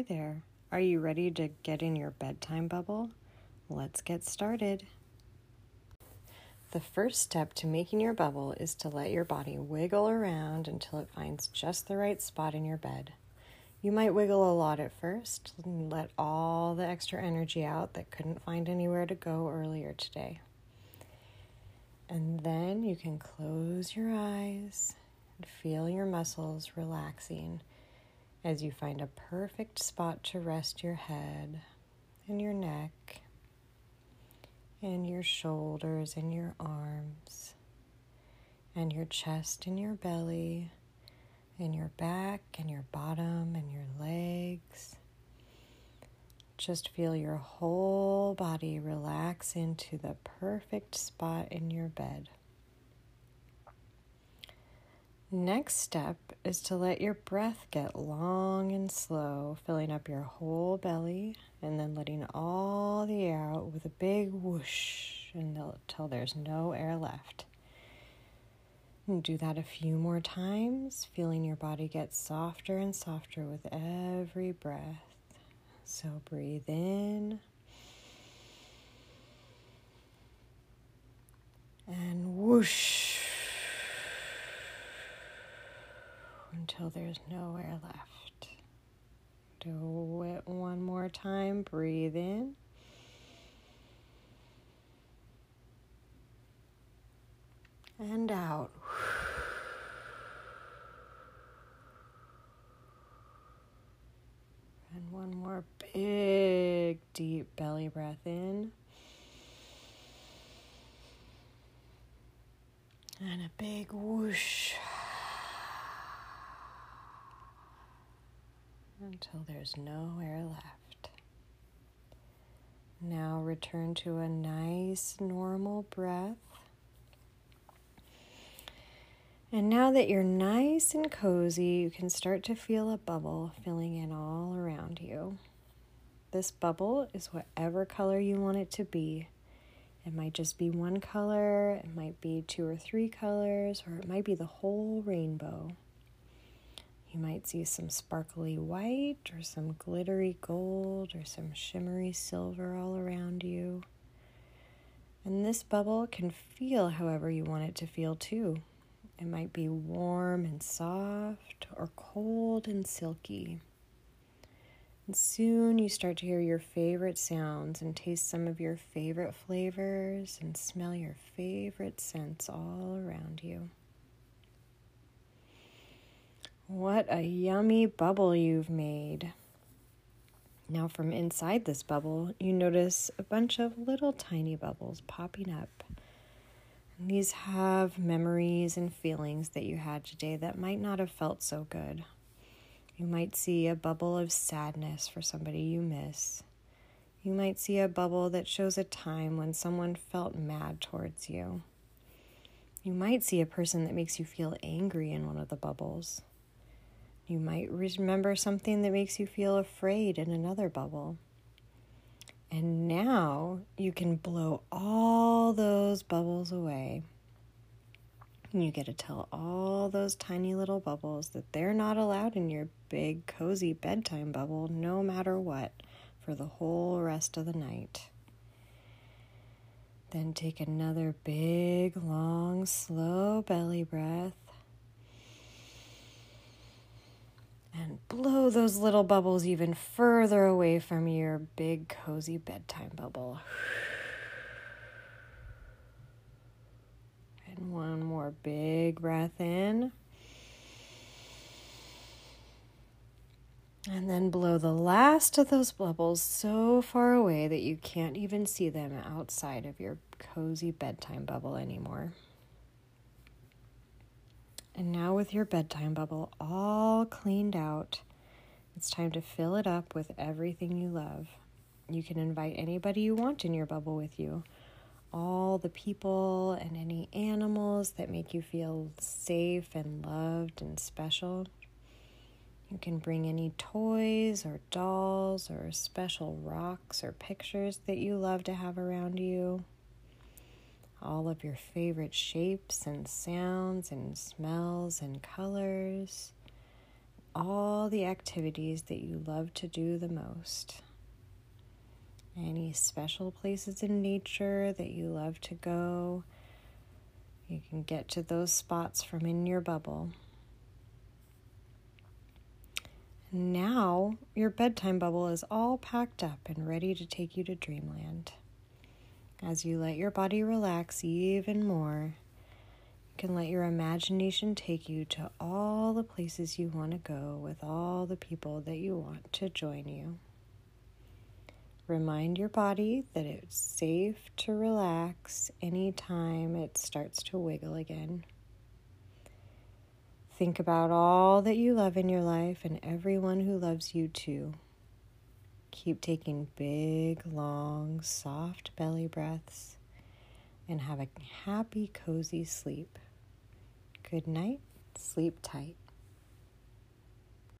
Hi there. Are you ready to get in your bedtime bubble? Let's get started. The first step to making your bubble is to let your body wiggle around until it finds just the right spot in your bed. You might wiggle a lot at first and let all the extra energy out that couldn't find anywhere to go earlier today. And then you can close your eyes and feel your muscles relaxing as you find a perfect spot to rest your head and your neck and your shoulders and your arms and your chest and your belly and your back and your bottom and your legs. Just feel your whole body relax into the perfect spot in your bed. Next step is to let your breath get long and slow, filling up your whole belly and then letting all the air out with a big whoosh until there's no air left. And do that a few more times, feeling your body get softer and softer with every breath. So breathe in and whoosh. Until there's nowhere left. Do it one more time. Breathe in. And out. And one more big, deep belly breath in. And a big whoosh. Until there's no air left. Now return to a nice normal breath. And now that you're nice and cozy, you can start to feel a bubble filling in all around you. This bubble is whatever color you want it to be. It might just be one color, it might be two or three colors, or it might be the whole rainbow. You might see some sparkly white or some glittery gold or some shimmery silver all around you. And this bubble can feel however you want it to feel too. It might be warm and soft or cold and silky. And soon you start to hear your favorite sounds and taste some of your favorite flavors and smell your favorite scents all around you. What a yummy bubble you've made. Now, from inside this bubble, you notice a bunch of little tiny bubbles popping up. And these have memories and feelings that you had today that might not have felt so good. You might see a bubble of sadness for somebody you miss. You might see a bubble that shows a time when someone felt mad towards you. You might see a person that makes you feel angry in one of the bubbles. You might remember something that makes you feel afraid in another bubble. And now you can blow all those bubbles away. And You get to tell all those tiny little bubbles that they're not allowed in your big, cozy bedtime bubble, no matter what, for the whole rest of the night. Then take another big, long, slow belly breath. And blow those little bubbles even further away from your big, cozy bedtime bubble. And one more big breath in. And then blow the last of those bubbles so far away that you can't even see them outside of your cozy bedtime bubble anymore. And now, with your bedtime bubble all cleaned out, it's time to fill it up with everything you love. You can invite anybody you want in your bubble with you. All the people and any animals that make you feel safe and loved and special. You can bring any toys or dolls or special rocks or pictures that you love to have around you all of your favorite shapes and sounds and smells and colors, all the activities that you love to do the most. Any special places in nature that you love to go, you can get to those spots from in your bubble. Now, your bedtime bubble is all packed up and ready to take you to dreamland. As you let your body relax even more, you can let your imagination take you to all the places you want to go with all the people that you want to join you. Remind your body that it's safe to relax anytime it starts to wiggle again. Think about all that you love in your life and everyone who loves you too. Keep taking big, long, soft belly breaths and have a happy, cozy sleep. Good night. Sleep tight.